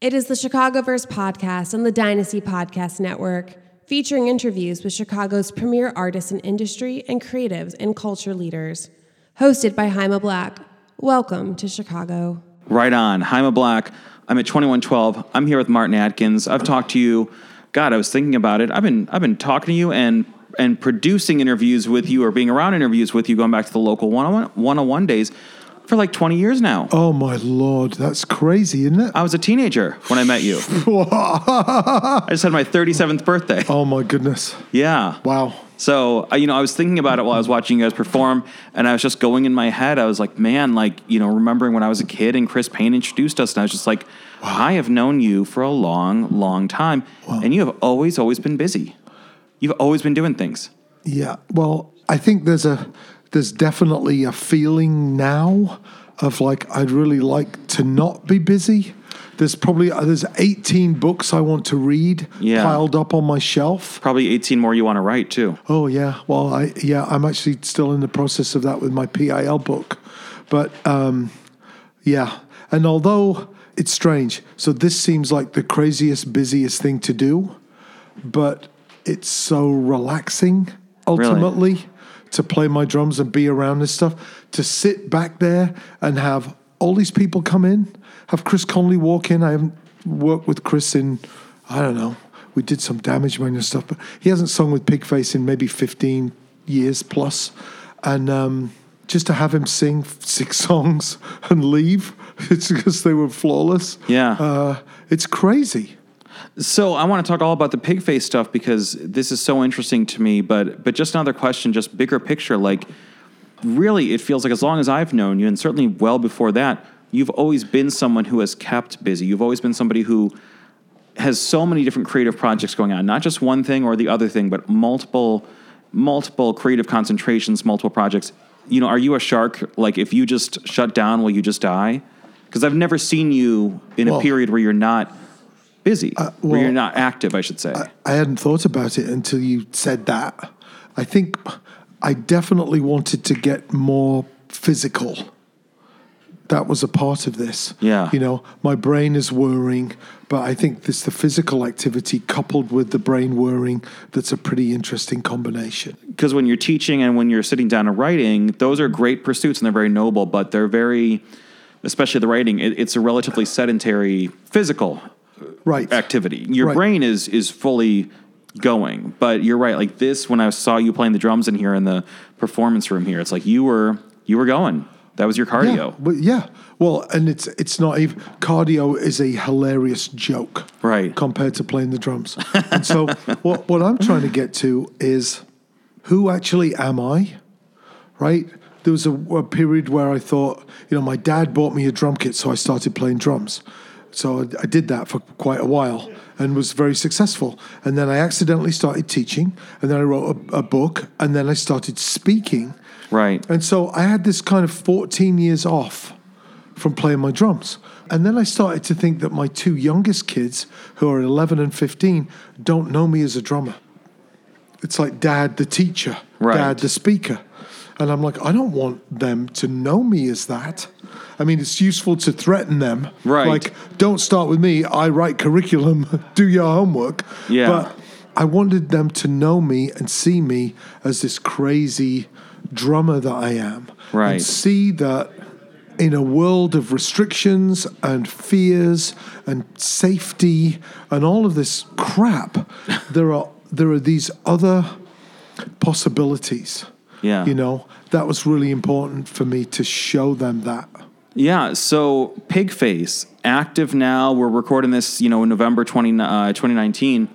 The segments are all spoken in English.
It is the Chicagoverse podcast on the Dynasty Podcast Network, featuring interviews with Chicago's premier artists in industry and creatives and culture leaders. Hosted by Jaime Black. Welcome to Chicago. Right on. Jaime Black. I'm at 2112. I'm here with Martin Atkins. I've talked to you. God, I was thinking about it. I've been I've been talking to you and and producing interviews with you or being around interviews with you going back to the local 101, 101 days for like 20 years now. Oh my lord, that's crazy, isn't it? I was a teenager when I met you. I just had my 37th birthday. oh my goodness. Yeah. Wow. So, uh, you know, I was thinking about it while I was watching you guys perform, and I was just going in my head. I was like, man, like, you know, remembering when I was a kid and Chris Payne introduced us, and I was just like, I have known you for a long, long time, and you have always, always been busy. You've always been doing things. Yeah. Well, I think there's a there's definitely a feeling now of like I'd really like to not be busy. There's probably uh, there's 18 books I want to read Yeah. piled up on my shelf. Probably 18 more you want to write, too. Oh yeah. Well, I yeah, I'm actually still in the process of that with my PIL book. But um yeah. And although it's strange, so this seems like the craziest busiest thing to do, but it's so relaxing ultimately to play my drums and be around this stuff, to sit back there and have all these people come in, have Chris Connelly walk in. I haven't worked with Chris in, I don't know, we did some Damage Manual stuff, but he hasn't sung with Pigface in maybe 15 years plus. And um, just to have him sing six songs and leave, it's because they were flawless. Yeah. Uh, it's crazy. So I want to talk all about the Pigface stuff because this is so interesting to me. But but just another question, just bigger picture. Like, really, it feels like as long as I've known you, and certainly well before that, you've always been someone who has kept busy. You've always been somebody who has so many different creative projects going on, not just one thing or the other thing, but multiple multiple creative concentrations, multiple projects. You know, are you a shark? Like, if you just shut down, will you just die? Because I've never seen you in a period where you're not busy, uh, where well, you're not active, I should say. I hadn't thought about it until you said that. I think I definitely wanted to get more physical. That was a part of this. Yeah. You know, my brain is whirring, but I think this the physical activity coupled with the brain whirring that's a pretty interesting combination. because when you're teaching and when you're sitting down and writing, those are great pursuits and they're very noble, but they're very, especially the writing, it, it's a relatively sedentary physical Right. activity. Your Right. brain is is fully going, but you're right. Like this, when I saw you playing the drums in here in the performance room here, it's like you were you were going. That was your cardio. Yeah, but yeah. Well, and it's it's not even cardio is a hilarious joke, Right. Compared to playing the drums. and so what what I'm trying to get to is who actually am I? Right? There was a, a period where I thought, you know, my dad bought me a drum kit, so I started playing drums. So I, I did that for quite a while and was very successful. And then I accidentally started teaching, and then I wrote a, a book, and then I started speaking. Right. And so I had this kind of 14 years off from playing my drums. And then I started to think that my two youngest kids, who are 11 and 15, don't know me as a drummer. It's like dad, the teacher, Right. dad, the speaker. And I'm like, I don't want them to know me as that. I mean, it's useful to threaten them. Right. Like, don't start with me. I write curriculum, do your homework. Yeah. But I wanted them to know me and see me as this crazy drummer that I am. Right. And see that in a world of restrictions and fears and safety and all of this crap, there are there are these other possibilities. Yeah. You know, that was really important for me to show them that. Yeah, so Pigface, active now. We're recording this, you know, in November 20, uh, 2019.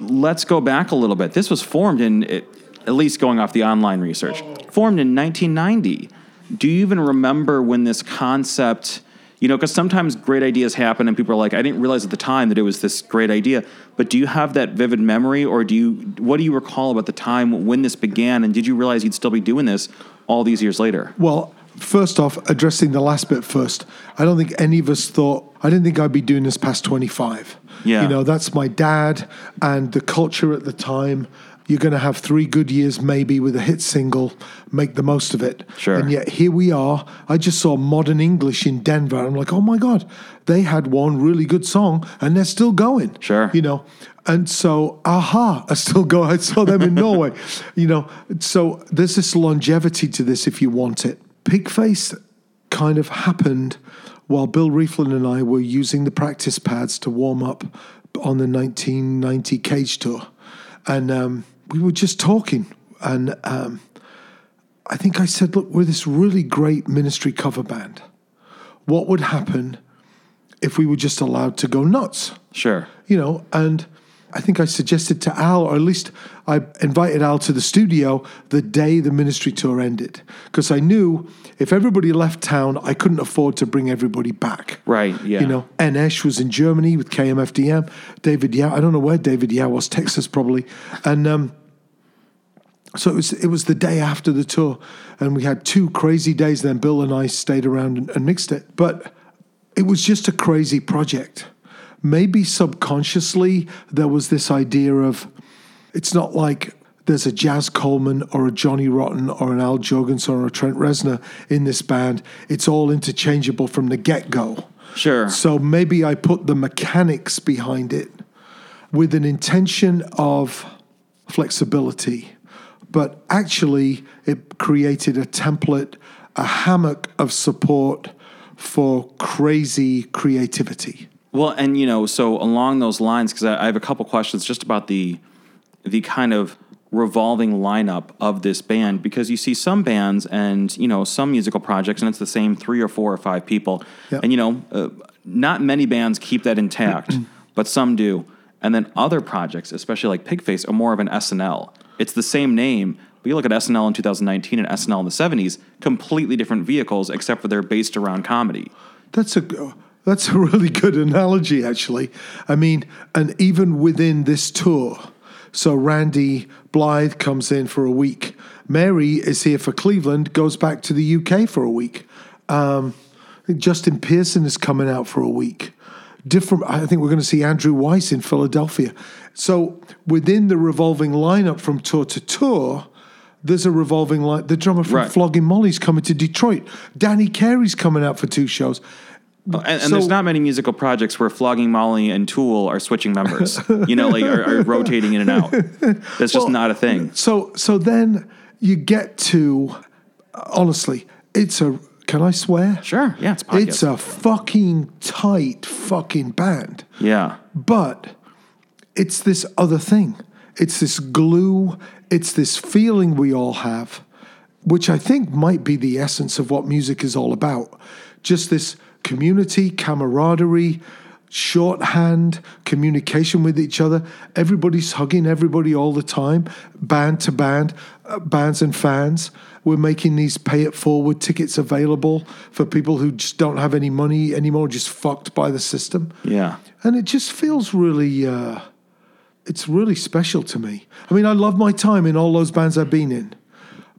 Let's go back a little bit. This was formed in, at least going off the online research, formed in 1990. Do you even remember when this concept, you know, because sometimes great ideas happen and people are like, I didn't realize at the time that it was this great idea. But do you have that vivid memory or do you, what do you recall about the time when this began and did you realize you'd still be doing this all these years later? Well, first off, addressing the last bit first, I don't think any of us thought, I didn't think I'd be doing this past 25. Yeah. You know, that's my dad and the culture at the time You're going to have three good years, maybe, with a hit single. Make the most of it. Sure. And yet here we are. I just saw Modern English in Denver. I'm like, oh my God, they had one really good song and they're still going. Sure. You know, and so, aha, I still go. I saw them in Norway. You know, so there's this longevity to this if you want it. Pigface kind of happened while Bill Rieflin and I were using the practice pads to warm up on the 1990 Cage Tour. And um, we were just talking. And um, I think I said, look, we're this really great ministry cover band. What would happen if we were just allowed to go nuts? Sure. you know, and I think I suggested to Al, or at least I invited Al to the studio the day the ministry tour ended, because I knew if everybody left town, I couldn't afford to bring everybody back. Right, yeah. You know, En Esch was in Germany with KMFDM. David Yow, I don't know where David Yow was, Texas probably, and um, so it was it was the day after the tour, and we had two crazy days. Then Bill and I stayed around and, and mixed it, but it was just a crazy project. Maybe subconsciously there was this idea of it's not like there's a Jaz Coleman or a Johnny Rotten or an Al Jourgensen or a Trent Reznor in this band. It's all interchangeable from the get go. Sure. So maybe I put the mechanics behind it with an intention of flexibility, but actually it created a template, a hammock of support for crazy creativity. Well, and you know, so along those lines, because I, I have a couple questions just about the the kind of revolving lineup of this band, because you see some bands and you know some musical projects, and it's the same three or four or five people, Yeah. and you know, uh, not many bands keep that intact, but some do. And then other projects, especially like Pigface, are more of an SNL. It's the same name, but you look at SNL in 2019 and SNL in the 70s, completely different vehicles, except for they're based around comedy. That's a that's a really good analogy, actually. I mean, and even within this tour, so Randy Blythe comes in for a week. Mary is here for Cleveland, goes back to the UK for a week. Um, Justin Pearson is coming out for a week. Different. I think we're going to see Andrew Weiss in Philadelphia. So within the revolving lineup from tour to tour, there's a revolving line. The drummer from Right. Flogging Molly's coming to Detroit. Danny Carey's coming out for two shows. Oh, and, and So- there's not many musical projects where Flogging Molly and Tool are switching members, you know, like are, are rotating in and out. That's just Well, not a thing. So so then you get to honestly, it's a can I swear? Sure, yeah, it's a podcast. It's a fucking tight fucking band. Yeah, But it's this other thing. It's this glue, it's this feeling we all have, which I think might be the essence of what music is all about. Just this community, camaraderie, shorthand, communication with each other. Everybody's hugging everybody all the time, band to band, uh, bands and fans. We're making these pay it forward tickets available for people who just don't have any money anymore, just fucked by the system yeah. and it just feels really uh, it's really special to me i mean i love my time in all those bands i've been in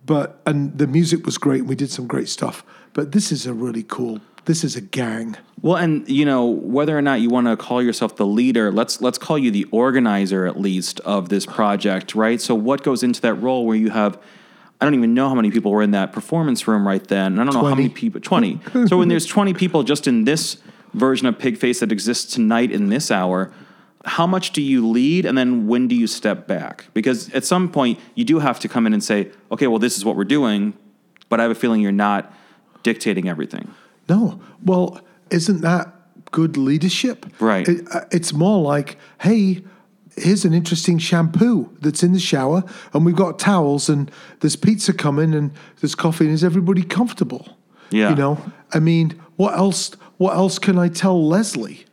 but and the music was great we did some great stuff but this is a really cool this is a gang Well, and you know whether or not you want to call yourself the leader, let's let's call you the organizer at least of this project, right? So what goes into that role where you have I don't even know how many people were in that performance room right then. and I don't know how 20. many people 20. so when there's 20 people just in this version of Pigface that exists tonight in this hour, how much do you lead and then when do you step back? Because at some point you do have to come in and say, "Okay, well this is what we're doing," but I have a feeling you're not dictating everything. No. Well isn't that good leadership? Right. It- uh, it's more like hey here's an interesting shampoo that's in the shower and we've got towels and there's pizza coming and there's coffee and is everybody comfortable? Yeah. you know? I mean what else what else can i tell Lesley?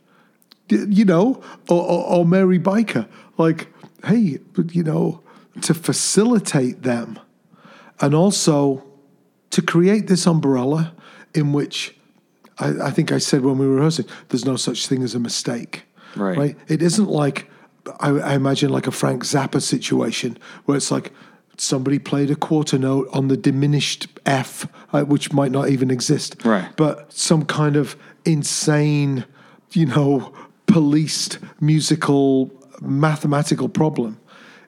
D- you know? Or, or, or Mary Byker. Like hey but you know to facilitate them and also to create this umbrella in which I, I think I said when we were rehearsing, there's no such thing as a mistake. Right. Right. It isn't like I, I imagine like a Frank Zappa situation where it's like somebody played a quarter note on the diminished F, uh, which might not even exist. Right. But some kind of insane, you know, policed musical mathematical problem.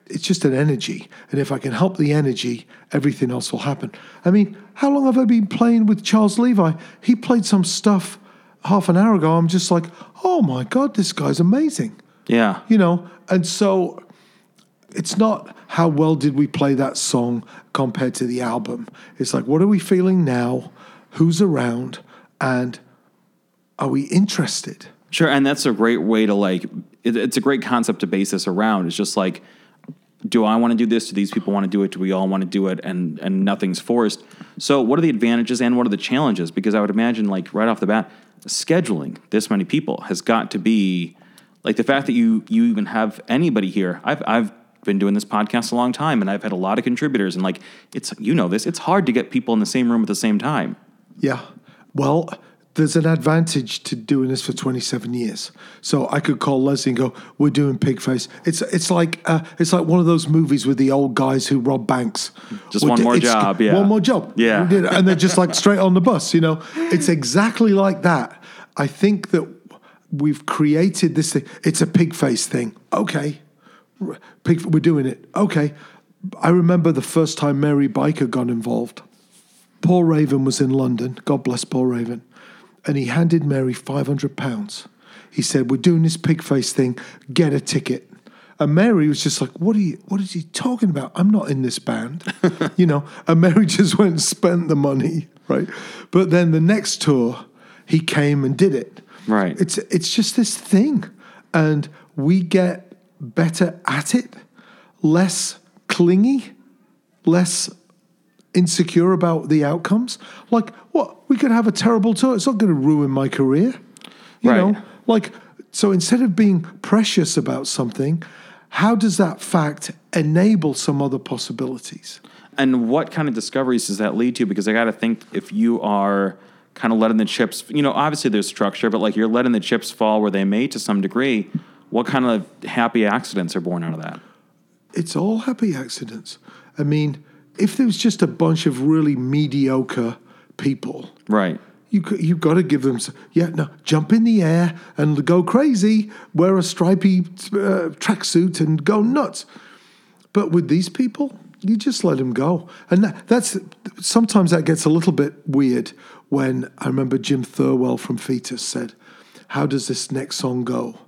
it's just an energy. And if I can help the energy, everything else will happen. I mean, how long have I been playing with Charles Levi? He played some stuff half an hour ago. I'm just like, oh my God, this guy's amazing. Yeah. You know, and so it's not how well did we play that song compared to the album. It's like, what are we feeling now? Who's around? And are we interested? Sure, and that's a great way to like. It, it's a great concept to base this around. It's just like, do I want to do this? Do these people want to do it? Do we all want to do it? And and nothing's forced. So, what are the advantages and what are the challenges? Because I would imagine, like right off the bat, scheduling this many people has got to be like the fact that you you even have anybody here. I've I've been doing this podcast a long time, and I've had a lot of contributors, and like it's you know this. It's hard to get people in the same room at the same time. Yeah. Well, there's an advantage to doing this for 27 years. So I could call Lesley and go, "We're doing Pigface." It's it's like uh, it's like one of those movies with the old guys who rob banks. Just We're one di- more job, yeah. One more job. Yeah. We did it. And they're just like straight on the bus. You know, it's exactly like that. I think that we've created this thing. It's a Pigface thing. Okay, Pig, we're doing it. Okay. I remember the first time Mary Byker got involved. Paul Raven was in London. God bless Paul Raven. And he handed Mary £500. He said, We're doing this Pigface thing. Get a ticket. And Mary was just like, What are you what is he talking about? I'm not in this band. you know. And Mary just went and spent the money, right? But then the next tour, he came and did it. Right. It's it's just this thing. And we get better at it, less clingy, less insecure about the outcomes. Like, what? We could have a terrible tour. It's not going to ruin my career. You Right. know? Like, so instead of being precious about something, how does that fact enable some other possibilities? And what kind of discoveries does that lead to? Because I got to think if you are kind of letting the chips, you know, obviously there's structure, but like you're letting the chips fall where they may to some degree. What kind of happy accidents are born out of that? It's all happy accidents. I mean, if there was just a bunch of really mediocre people, Right. You you've got to give them yeah no jump in the air and go crazy wear a stripy uh, tracksuit and go nuts. But with these people you just let them go. And that, that's sometimes that gets a little bit weird when I remember Jim Thirlwell from Foetus said how does this next song go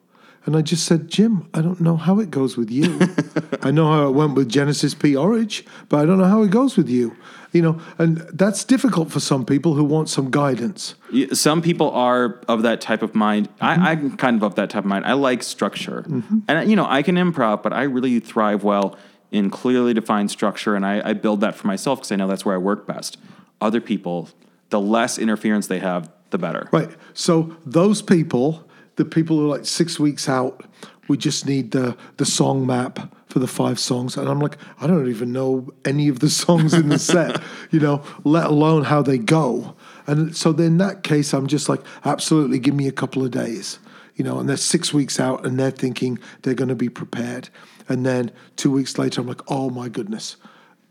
and I just said Jim I don't know how it goes with you I know how it went with Genesis P Orridge but I don't know how it goes with you you know and that's difficult for some people who want some guidance Some people are of that type of mind. Mm-hmm. I, I'm kind of of that type of mind. I like structure, and you know I can improv, but I really thrive well in clearly defined structure, and I, I build that for myself because I know that's where I work best. Other people, the less interference they have, the better. Right. So those people, the people who are like six weeks out, we just need the the song map for the five songs. And I'm like, I don't even know any of the songs in the set, you know, let alone how they go. And so in that case, I'm just like, absolutely, give me a couple of days. You know, and they're six weeks out and they're thinking they're going to be prepared. And then two weeks later, I'm like, oh my goodness,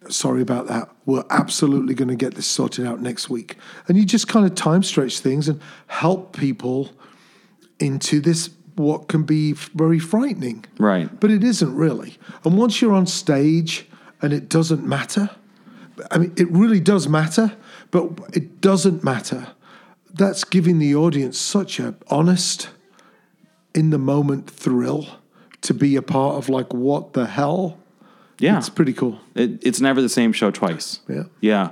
sorry about that. We're absolutely going to get this sorted out next week. And you just kind of time stretch things and help people into this what can be very frightening. Right. But it isn't really. And once you're on stage and it doesn't matter, I mean, it really does matter, but it doesn't matter. That's giving the audience such a honest, in the moment thrill to be a part of like, what the hell? Yeah, It's pretty cool. It, it's never the same show twice. Yeah. Yeah.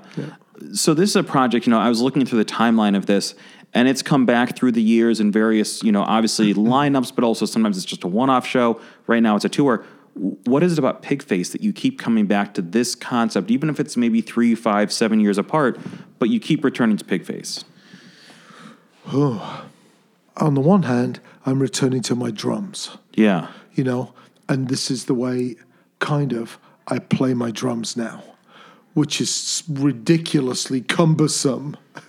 So this is a project, you know, I was looking through the timeline of this and it's come back through the years in various, you know, obviously lineups, but also sometimes it's just a one-off show. Right now it's a tour. What is it about Pigface that you keep coming back to this concept, even if it's maybe three, five, seven years apart, but you keep returning to Pigface? On the one hand, I'm returning to my drums. Yeah. you know, and this is the way kind of I play my drums now, which is ridiculously cumbersome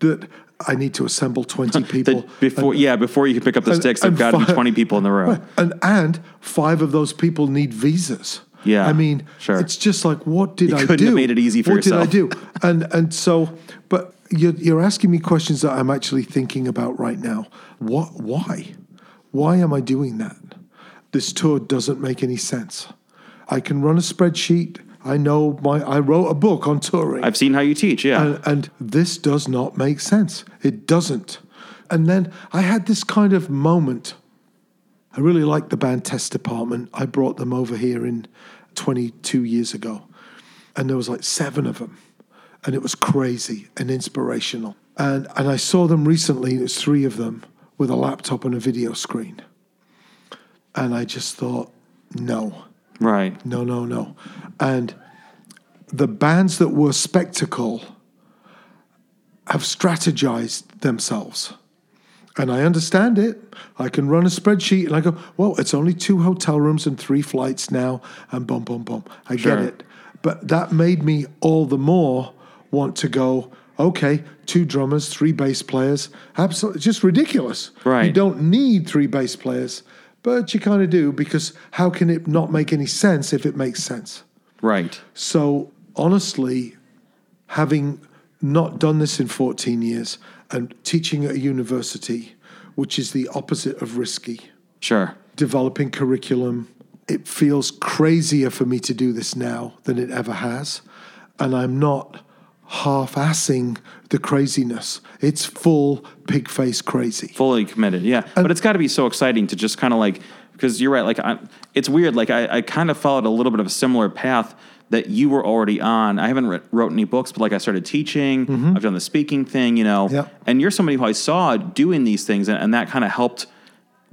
that I need to assemble 20 people. Before, yeah, before you can pick up the and- sticks, there've got to be 20 people in the room. And and five of those people need visas. Yeah, I mean, sure. it's just like, what did You I couldn't do? have made it easy for what yourself. did I do? And and so, but you're, you're asking me questions that I'm actually thinking about right now. What? Why? Why am I doing that? This tour doesn't make any sense. I can run a spreadsheet. I know my. I wrote a book on touring. I've seen how you teach. Yeah. And, and this does not make sense. It doesn't. And then I had this kind of moment. I really like the band Test Department. I brought them over here in 22 years ago. And there was like seven of them. And it was crazy and inspirational. And, and I saw them recently, it was three of them with a laptop and a video screen. And I just thought, no. Right. No, no, no. And the bands that were spectacle have strategized themselves. And I understand it. I can run a spreadsheet and I go, well, it's only two hotel rooms and three flights now, and boom, boom, boom. I Sure. get it. But that made me all the more want to go, okay, two drummers, three bass players. Absolutely, just ridiculous. Right. You don't need three bass players, but you kind of do because how can it not make any sense if it makes sense? Right. So honestly, having not done this in 14 years and teaching at a university, which is the opposite of risky, Sure. developing curriculum, it feels crazier for me to do this now than it ever has. And I'm not half assing the craziness. It's full Pigface crazy. fully committed yeah. But it's got to be so exciting to just kind of like because you're right like I, it's weird like I, I kind of followed a little bit of a similar path that you were already on. I haven't writ- wrote any books but like i started teaching. Mm-hmm. I've done the speaking thing you know. Yep. and you're somebody who i saw doing these things and, and that kind of helped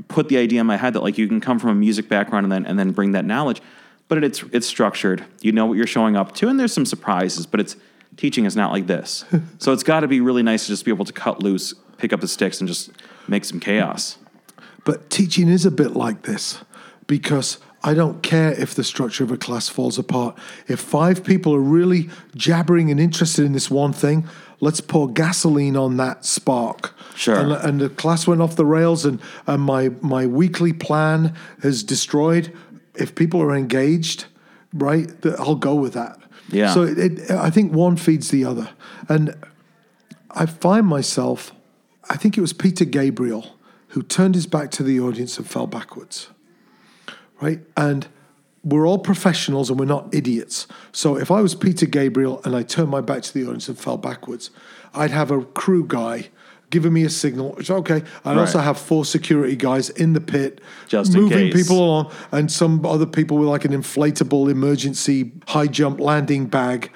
put the idea in my head that like you can come from a music background and then and then bring that knowledge. But it's it's structured. You know what you're showing up to and there's some surprises but it's teaching is not like this so it's got to be really nice to just be able to cut loose pick up the sticks and just make some chaos But teaching is a bit like this because I don't care if the structure of a class falls apart. If five people are really jabbering and interested in this one thing, let's pour gasoline on that spark. Sure. And, and the class went off the rails, and, and my, my weekly plan is destroyed. If people are engaged, right, I'll go with that. Yeah. So it, it, I think one feeds the other. And I find myself, I think it was Peter Gabriel who turned his back to the audience and fell backwards. Right? And we're all professionals and we're not idiots. So if I was Peter Gabriel and I turned my back to the audience and fell backwards, I'd have a crew guy giving me a signal. It's okay. I'd also have four security guys in the pit Just in moving people along and some other people with like an inflatable emergency high jump landing bag.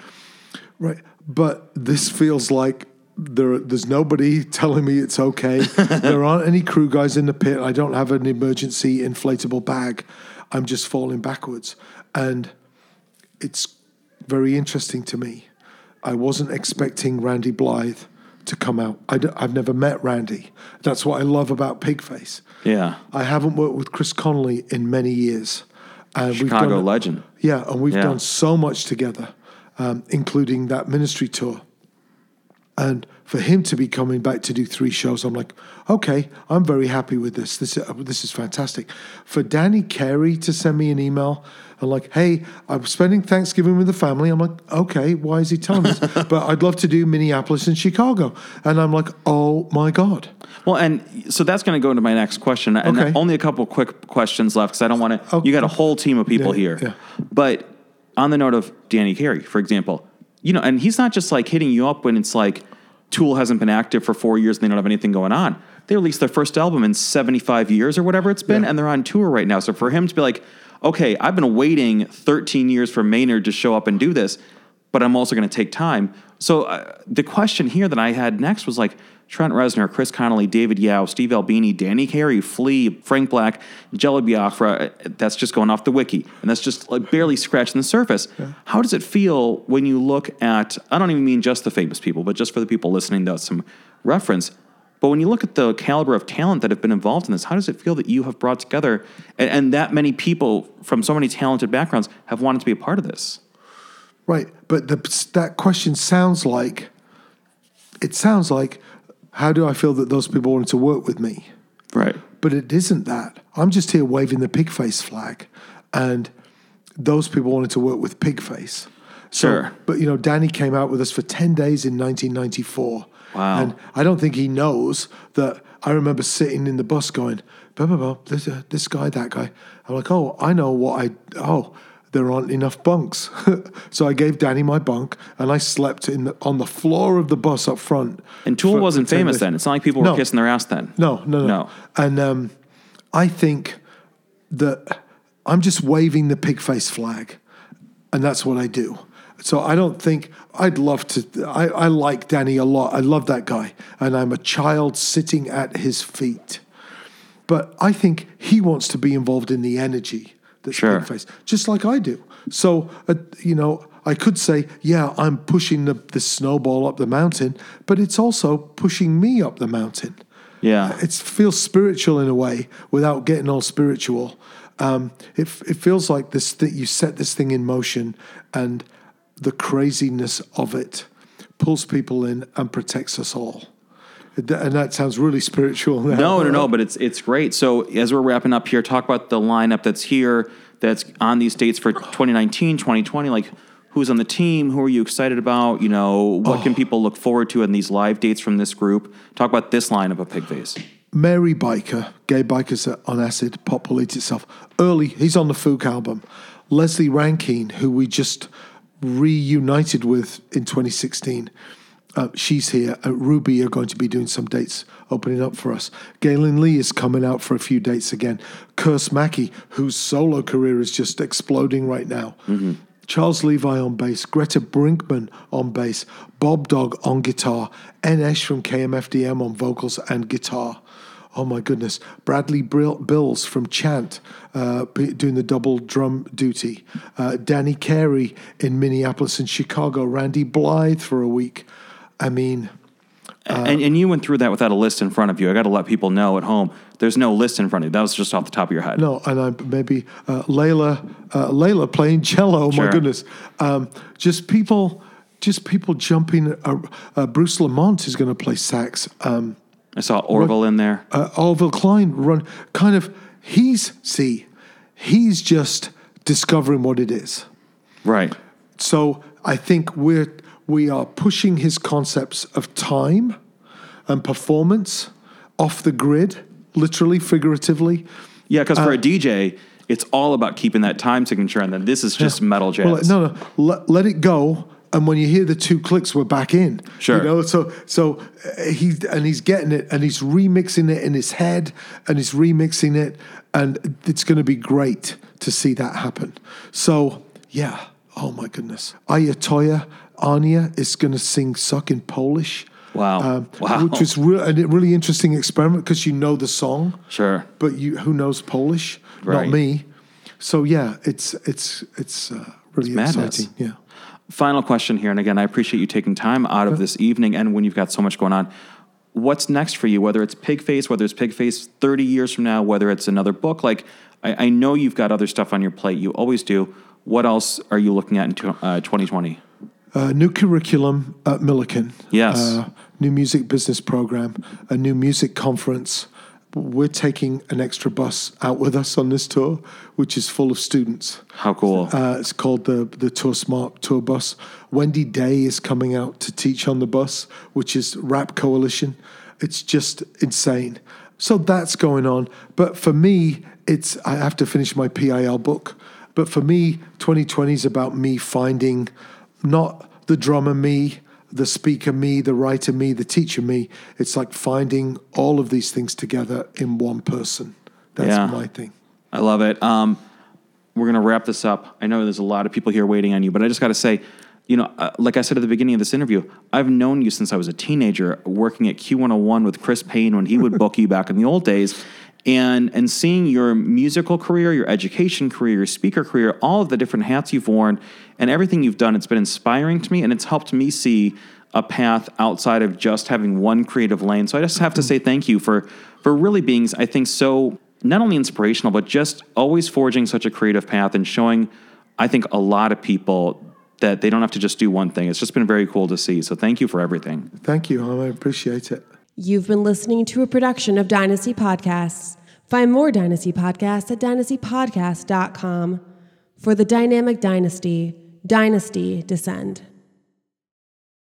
Right. But this feels like there, there's nobody telling me it's okay. there aren't any crew guys in the pit. I don't have an emergency inflatable bag. I'm just falling backwards. And it's very interesting to me. I wasn't expecting Randy Blythe to come out. I have never met Randy. That's what I love about Pigface. Yeah. I haven't worked with Chris Connelly in many years. And Chicago done, legend. yeah, and we've Yeah. done so much together, um, including that ministry tour. And for him to be coming back to do three shows, I'm like, okay, I'm very happy with this. This uh, this is fantastic. For Danny Carey to send me an email and like, hey, I'm spending Thanksgiving with the family. I'm like, okay, why is he telling this? but I'd love to do Minneapolis and Chicago. And I'm like, oh my god. Well, and so that's going to go into my next question. And Okay. only a couple quick questions left because I don't want to. Oh, you got a whole team of people Yeah, here. yeah. But on the note of Danny Carey, for example, you know, and he's not just like hitting you up when it's like Tool hasn't been active for four years and they don't have anything going on. They released their first album in 75 years or whatever it's been, Yeah. and they're on tour right now. So for him to be like, okay, I've been waiting 13 years for Maynard to show up and do this, but I'm also going to take time. So uh, the question here that I had next was like Trent Reznor, Chris Connelly, David Yow, Steve Albini, Danny Carey, Flea, Frank Black, Jello Biafra. uh, That's just going off the wiki, and that's just like barely scratching the surface. How does it feel when you look at? I don't even mean just the famous people, but just for the people listening to some reference. But when you look at the caliber of talent that have been involved in this, how does it feel that you have brought together and, and that many people from so many talented backgrounds have wanted to be a part of this? Right, but the, that question sounds like it sounds like how do I feel that those people wanted to work with me? Right. But it isn't that. I'm just here waving the Pigface flag, and those people wanted to work with Pigface. So, Sure. But you know, Danny came out with us for ten days in 1994. Wow. And I don't think he knows that. I remember sitting in the bus going, blah, blah, blah, this, uh, this guy, that guy. I'm like, oh, I know what I, oh, there aren't enough bunks. so I gave Danny my bunk and I slept in the, on the floor of the bus up front. And Tool wasn't famous days. then. It's not like people were No. kissing their ass then. No, no, no. No. And um, I think that I'm just waving the Pigface flag, and that's what I do. So I don't think I'd love to. I, I like Danny a lot. I love that guy, and I'm a child sitting at his feet. But I think he wants to be involved in the energy that's Sure. Pigface, just like I do. So uh, you know, I could say, yeah, I'm pushing the, the snowball up the mountain, but it's also pushing me up the mountain Yeah. it feels spiritual in a way without getting all spiritual. Um, it, it feels like this that you set this thing in motion and the craziness of it pulls people in and protects us all. And that sounds really spiritual. Now. No, no, no, but it's it's great. So as we're wrapping up here, talk about the lineup that's here, that's on these dates for 2019, 2020. Like, who's on the team? Who are you excited about? You know, what Oh. can people look forward to in these live dates from this group? Talk about this lineup of Pigface. Mary Byker, Gaye Bykers on Acid, Pop Will Eat Itself. Early, he's on the Fook album. Leslie Rankine, who we just reunited with in 2016. Uh, she's here. Uh, Ruby are going to be doing some dates opening up for us. Galen Lee is coming out for a few dates again. Curse Mackey, whose solo career is just exploding right now. Charles Levi on bass, Greta Brinkman on bass, Bob Dog on guitar, En Esch from KMFDM on vocals and guitar. Oh my goodness. Bradley Brill- Bills from Chant uh, doing the double drum duty. Uh, Danny Carey in Minneapolis and Chicago. Randy Blythe for a week. I mean, and, and you went through that without a list in front of you. I got to let people know at home. There's no list in front of you. That was just off the top of your head. no, and I maybe uh, Layla, uh, Layla playing cello. Oh Sure. my goodness, um, just people, just people jumping. Uh, uh, Bruce Lamont is going to play sax. Um, I saw Orville in there. uh, Orville Klein run kind of. He's see, he's just discovering what it is. Right. So I think we're we are pushing his concepts of time and performance off the grid, literally, figuratively. Yeah, because Uh, for a DJ, it's all about keeping that time signature, and then this is just metal jazz. Well, no, no, let, let it go. And when you hear the two clicks, we're back in. Sure. You know, so so uh, he's and he's getting it, and he's remixing it in his head, and he's remixing it, and it's going to be great to see that happen. So yeah, oh my goodness, Ayatoya Anya is going to sing "Suck" in Polish. Wow. Wow. Which was re- a really interesting experiment because you know the song Sure. but you who knows Polish? Right. Not me. So yeah, it's it's it's uh, really madness. exciting. Yeah. Final question here, and again, I appreciate you taking time out of this evening and when you've got so much going on. What's next for you? Whether it's Pigface, whether it's Pigface 30 years from now, whether it's another book, like I, I know you've got other stuff on your plate. You always do. What else are you looking at in tw- uh, 2020? Uh, new curriculum at Millikin. Yes. Uh, new music business program. A new music conference. We're taking an extra bus out with us on this tour, which is full of students. How cool. Uh, it's called the the Tour Smart Tour Bus. Wendy Day is coming out to teach on the bus, which is Rap Coalition. It's just insane. So that's going on. But for me, it's I have to finish my PIL book. But for me, 2020 is about me finding not the drummer me, the speaker me, the writer me, the teacher me. It's like finding all of these things together in one person. That's Yeah. my thing. I love it. Um, we're going to wrap this up. I know there's a lot of people here waiting on you, but I just got to say, you know, uh, like I said at the beginning of this interview, I've known you since I was a teenager, working at Q101 with Chris Payne when he would book you back in the old days. And, and seeing your musical career, your education career, your speaker career, all of the different hats you've worn, and everything you've done, it's been inspiring to me, and it's helped me see a path outside of just having one creative lane. So I just have to say thank you for for really being, I think, so not only inspirational, but just always forging such a creative path and showing, I think, a lot of people that they don't have to just do one thing. It's just been very cool to see. So thank you for everything. Thank you. I appreciate it. You've been listening to a production of Dynasty Podcasts. Find more Dynasty Podcasts at dynastypodcast.com. For the dynamic dynasty, Dynasty Descend.